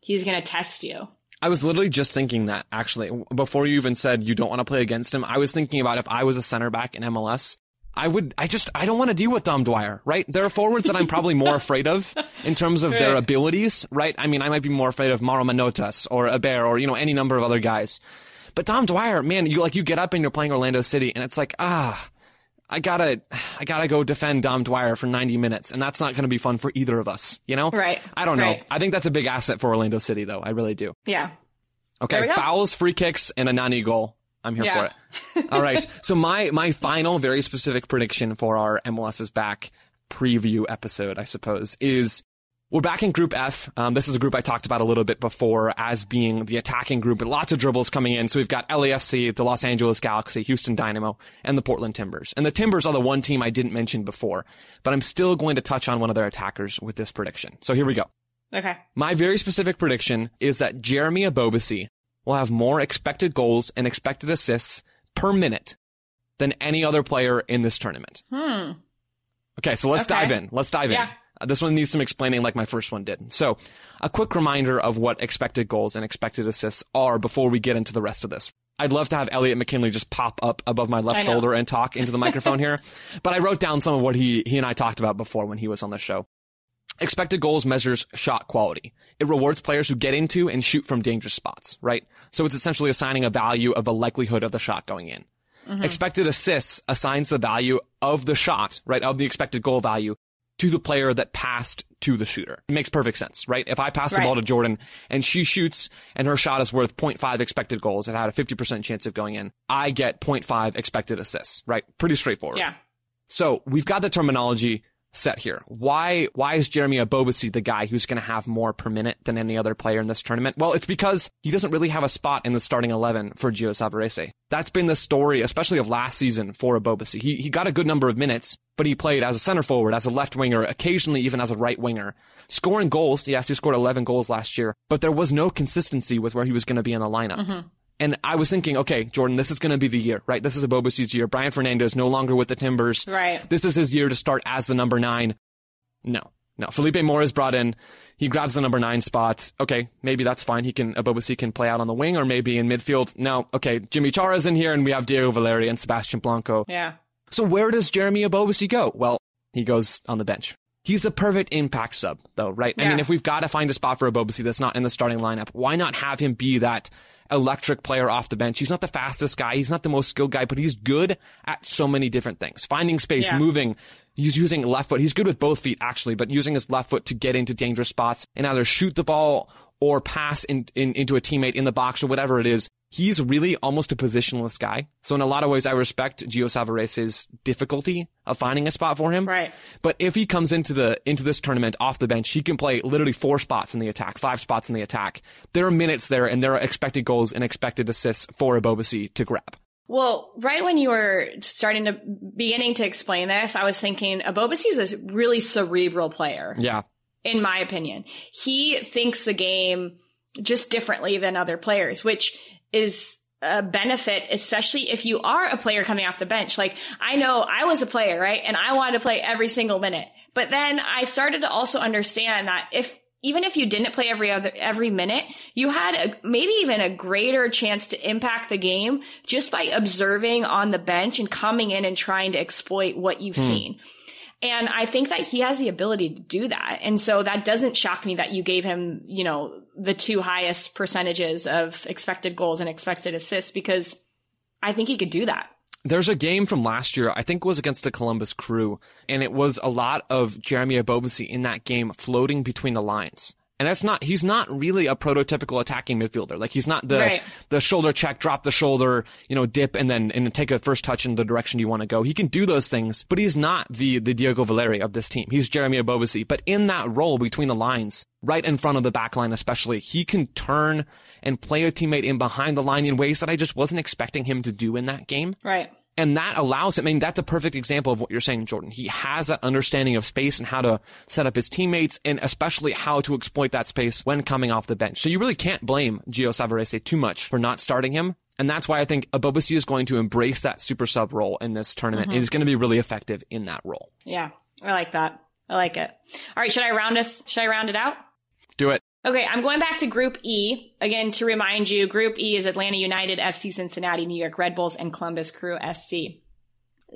he's going to test you. I was literally just thinking that actually before you even said you don't want to play against him. I was thinking about if I was a center back in MLS, I would, I just, I don't want to deal with Dom Dwyer, right? There are forwards that I'm probably more afraid of in terms of their abilities, right? I mean, I might be more afraid of Mauro Manotas or Aber or, you know, any number of other guys. But Dom Dwyer, man, you like, you get up and you're playing Orlando City and it's like, ah, I gotta, I gotta go defend Dom Dwyer for 90 minutes and that's not gonna be fun for either of us, you know? Right. I don't know. Right. I think that's a big asset for Orlando City though. I really do. Yeah. Okay, fouls, free kicks, and a Nani goal. I'm here Yeah. for it. All right. So my my final very specific prediction for our MLS is back preview episode, I suppose, is we're back in Group F. Um, this is a group I talked about a little bit before as being the attacking group with lots of dribbles coming in. So we've got LAFC, the Los Angeles Galaxy, Houston Dynamo, and the Portland Timbers. And the Timbers are the one team I didn't mention before, but I'm still going to touch on one of their attackers with this prediction. So here we go. Okay. My very specific prediction is that Jeremy Ebobisse will have more expected goals and expected assists per minute than any other player in this tournament. Hmm. Okay, so let's Okay. dive in. Let's dive Yeah. in. Uh, This one needs some explaining like my first one did. So, a quick reminder of what expected goals and expected assists are before we get into the rest of this. I'd love to have Eliot McKinley just pop up above my left shoulder and talk into the microphone here, but I wrote down some of what he he and I talked about before when he was on the show. Expected goals measures shot quality. It rewards players who get into and shoot from dangerous spots, right? So it's essentially assigning a value of the likelihood of the shot going in. Mm-hmm. Expected assists assigns the value of the shot, right, of the expected goal value to the player that passed to the shooter. It makes perfect sense, right? If I pass the Right. ball to Jordan and she shoots and her shot is worth 0.5 expected goals and had a 50% chance of going in, I get 0.5 expected assists, right? Pretty straightforward. Yeah. So we've got the terminology set here. Why why is Jeremy Ebobisse the guy who's going to have more per minute than any other player in this tournament? Well, it's because he doesn't really have a spot in the starting 11 for Gio Savarese. That's been the story, especially of last season for Ebobisse. He he got a good number of minutes, but he played as a center forward, as a left winger, occasionally even as a right winger. Scoring goals, yes, he scored 11 goals last year, but there was no consistency with where he was going to be in the lineup. Mm-hmm. And I was thinking, okay, Jordan, this is going to be the year, right? This is a Ebobisse's year. Brian Fernandez no longer with the Timbers. Right. This is his year to start as the number nine. No, no. Felipe Mora is brought in. He grabs the number nine spot. Okay, maybe that's fine. He can, Ebobisse can play out on the wing or maybe in midfield. No, okay. Yimmi Chara's in here and we have Diego Valeri and Sebastian Blanco. Yeah. So where does Jeremy Ebobisse go? Well, he goes on the bench. He's a perfect impact sub, though, right? I mean, if we've got to find a spot for Ebobisse that's not in the starting lineup, why not have him be that electric player off the bench? He's not the fastest guy. He's not the most skilled guy, but he's good at so many different things. Finding space, Yeah. moving. He's using left foot. He's good with both feet, actually, but using his left foot to get into dangerous spots and either shoot the ball or pass in, in, into a teammate in the box or whatever it is. He's really almost a positionless guy. So in a lot of ways, I respect Gio Savarese's difficulty of finding a spot for him. Right. But if he comes into the into this tournament off the bench, he can play literally four spots in the attack, five spots in the attack. There are minutes there, and there are expected goals and expected assists for Ebobisse to grab. Well, right when you were starting to beginning to explain this, I was thinking Ebobisse is a really cerebral player, Yeah, in my opinion. He thinks the game just differently than other players, which is a benefit, especially if you are a player coming off the bench. Like I know I was a player, right? And I wanted to play every single minute. But then I started to also understand that if even if you didn't play every other every minute, you had a, maybe even a greater chance to impact the game just by observing on the bench and coming in and trying to exploit what you've hmm. seen. And I think that he has the ability to do that. And so that doesn't shock me that you gave him, you know, the two highest percentages of expected goals and expected assists because I think he could do that. There's a game from last year, I think was against the Columbus Crew, and it was a lot of Jeremy Ebobisse in that game floating between the lines. And that's not, he's not really a prototypical attacking midfielder. Like he's not the, Right. the shoulder check, drop the shoulder, you know, dip and then, and take a first touch in the direction you want to go. He can do those things, but he's not the, the Diego Valeri of this team. He's Jeremy Ebobisse. But in that role between the lines, right in front of the back line especially, he can turn and play a teammate in behind the line in ways that I just wasn't expecting him to do in that game. Right. And that allows him, I mean, that's a perfect example of what you're saying, Jordan. He has that understanding of space and how to set up his teammates and especially how to exploit that space when coming off the bench. So you really can't blame Gio Savarese too much for not starting him. And that's why I think Ebobisse is going to embrace that super sub role in this tournament and is going to be really effective in that role. Yeah. I like that. I like it. All right. Should I round us? Should I round it out? Do it. Okay, I'm going back to Group E. Again, to remind you, Group E is Atlanta United, FC Cincinnati, New York Red Bulls, and Columbus Crew SC.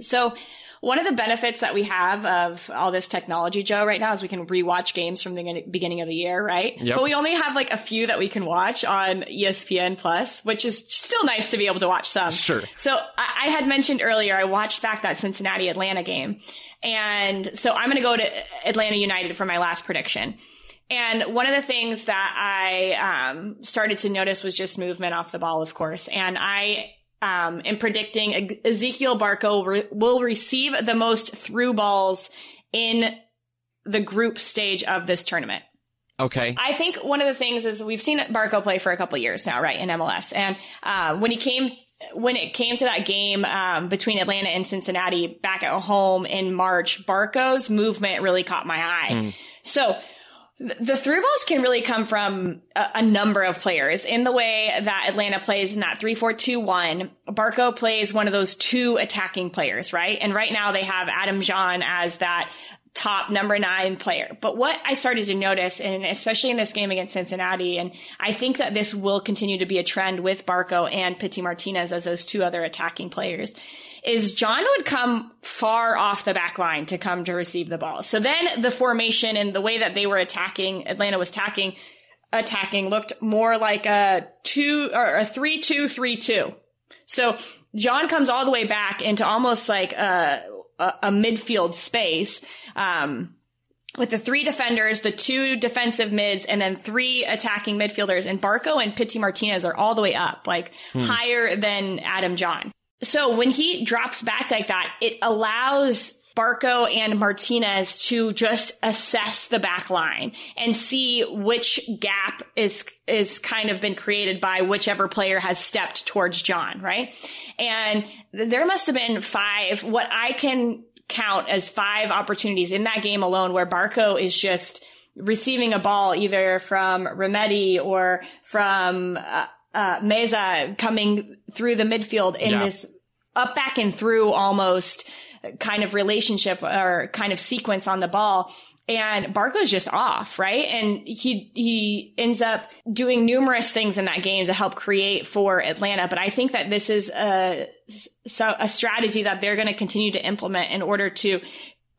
So one of the benefits that we have of all this technology, Joe, right now is we can rewatch games from the beginning of the year, right? Yep. But we only have like a few that we can watch on ESPN Plus, which is still nice to be able to watch some. Sure. So I, I had mentioned earlier, I watched back that Cincinnati Atlanta game. And so I'm going to go to Atlanta United for my last prediction. And one of the things that I um, started to notice was just movement off the ball, of course. And I um, am predicting Ezequiel Barco re- will receive the most through balls in the group stage of this tournament. Okay. I think one of the things is we've seen Barco play for a couple years now, right, in MLS. And uh, when he came, when it came to that game um, between Atlanta and Cincinnati back at home in March, Barco's movement really caught my eye. Mm. So the through balls can really come from a, a, number of players in the way that Atlanta plays in that 3-4-2-1. Barco plays one of those two attacking players, right? And right now they have Adam John as that top number nine player. But what I started to notice, and especially in this game against Cincinnati, and I think that this will continue to be a trend with Barco and Pity Martinez as those two other attacking players, is John would come far off the back line to come to receive the ball. So then the formation and the way that they were attacking, Atlanta was attacking, attacking looked more like a two or a three two three two. So Jahn comes all the way back into almost like a a, a midfield space. Um, with the three defenders, the two defensive mids, and then three attacking midfielders. And Barco and Pity Martinez are all the way up, like hmm. higher than Adam Jahn. So when he drops back like that, it allows Barco and Martinez to just assess the back line and see which gap is is kind of been created by whichever player has stepped towards Jahn, right? And there must have been five, what I can count as five opportunities in that game alone where Barco is just receiving a ball either from Remedi or from uh, uh, Meza coming through the midfield in yeah. this up, back, and through almost kind of relationship or kind of sequence on the ball. And Barco's just off, right? And he, he ends up doing numerous things in that game to help create for Atlanta. But I think that this is a, so a strategy that they're going to continue to implement in order to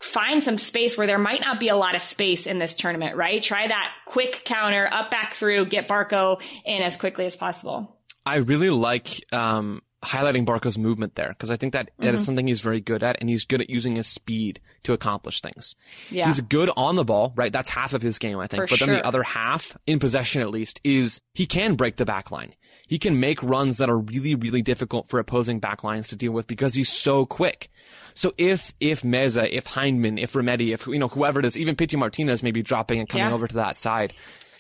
find some space where there might not be a lot of space in this tournament, right? Try that quick counter up back through, get Barco in as quickly as possible. I really like um, highlighting Barco's movement there because I think that, mm-hmm. that is mm-hmm. something he's very good at and he's good at using his speed to accomplish things. Yeah. He's good on the ball, right? That's half of his game, I think. For but sure. then the other half, in possession at least, is he can break the back line. He can make runs that are really, really difficult for opposing backlines to deal with because he's so quick. So if, if Meza, if Hyndman, if Remedi, if, you know, whoever it is, even Pity Martinez maybe dropping and coming yeah. over to that side,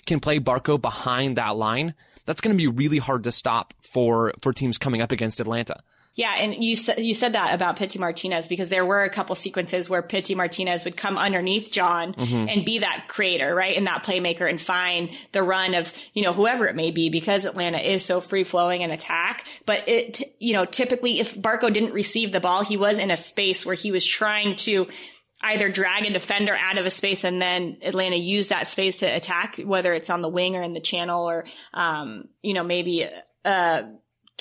can play Barco behind that line, that's going to be really hard to stop for for teams coming up against Atlanta. Yeah, and you said you said that about Pity Martinez because there were a couple sequences where Pity Martinez would come underneath Jahn mm-hmm. and be that creator, right, and that playmaker, and find the run of you know whoever it may be because Atlanta is so free flowing and attack. But it you know typically if Barco didn't receive the ball, he was in a space where he was trying to either drag a defender out of a space and then Atlanta use that space to attack, whether it's on the wing or in the channel or, um, you know, maybe, uh,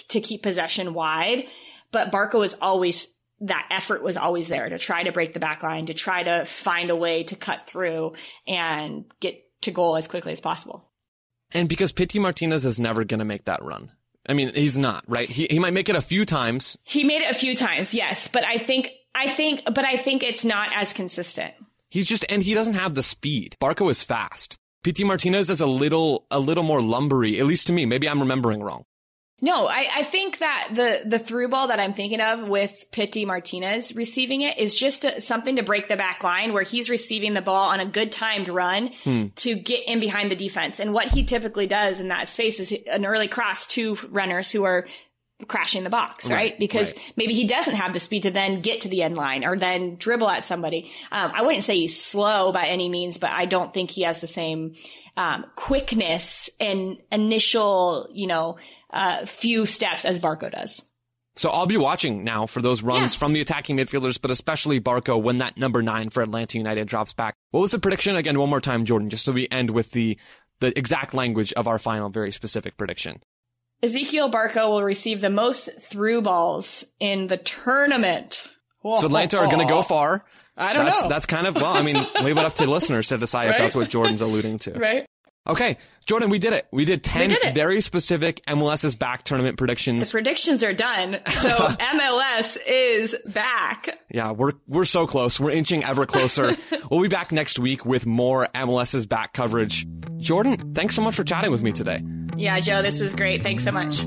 to keep possession wide. But Barco was always, that effort was always there to try to break the back line, to try to find a way to cut through and get to goal as quickly as possible. And because Pity Martinez is never going to make that run. I mean, he's not, right? He, he might make it a few times. He made it a few times, yes. But I think I think, but I think it's not as consistent. He's just, and he doesn't have the speed. Barco is fast. Pity Martinez is a little, a little more lumbery, at least to me. Maybe I'm remembering wrong. No, I, I think that the, the through ball that I'm thinking of with Pity Martinez receiving it is just a, something to break the back line where he's receiving the ball on a good timed run hmm. to get in behind the defense. And what he typically does in that space is an early cross to runners who are crashing the box, right? right? Because right. maybe he doesn't have the speed to then get to the end line or then dribble at somebody. Um, I wouldn't say he's slow by any means, but I don't think he has the same um, quickness and initial, you know, uh, few steps as Barco does. So I'll be watching now for those runs yeah. from the attacking midfielders, but especially Barco when that number nine for Atlanta United drops back. What was the prediction again? One more time, Jordan, just so we end with the the exact language of our final, very specific prediction. Ezequiel Barco will receive the most through balls in the tournament. So Atlanta are going to go far. I don't that's, know. That's kind of, well, I mean, leave it up to listeners to decide right? if that's what Jordan's alluding to. Right. Okay, Jordan, we did it. We did 10 did it. very specific MLS's back tournament The predictions. predictions are done. So MLS is back. Yeah, we're we're so close. We're inching ever closer. we'll be back next week with more MLS's back coverage. Jordan, thanks so much for chatting with me today. Yeah, Joe, this was great. Thanks so much.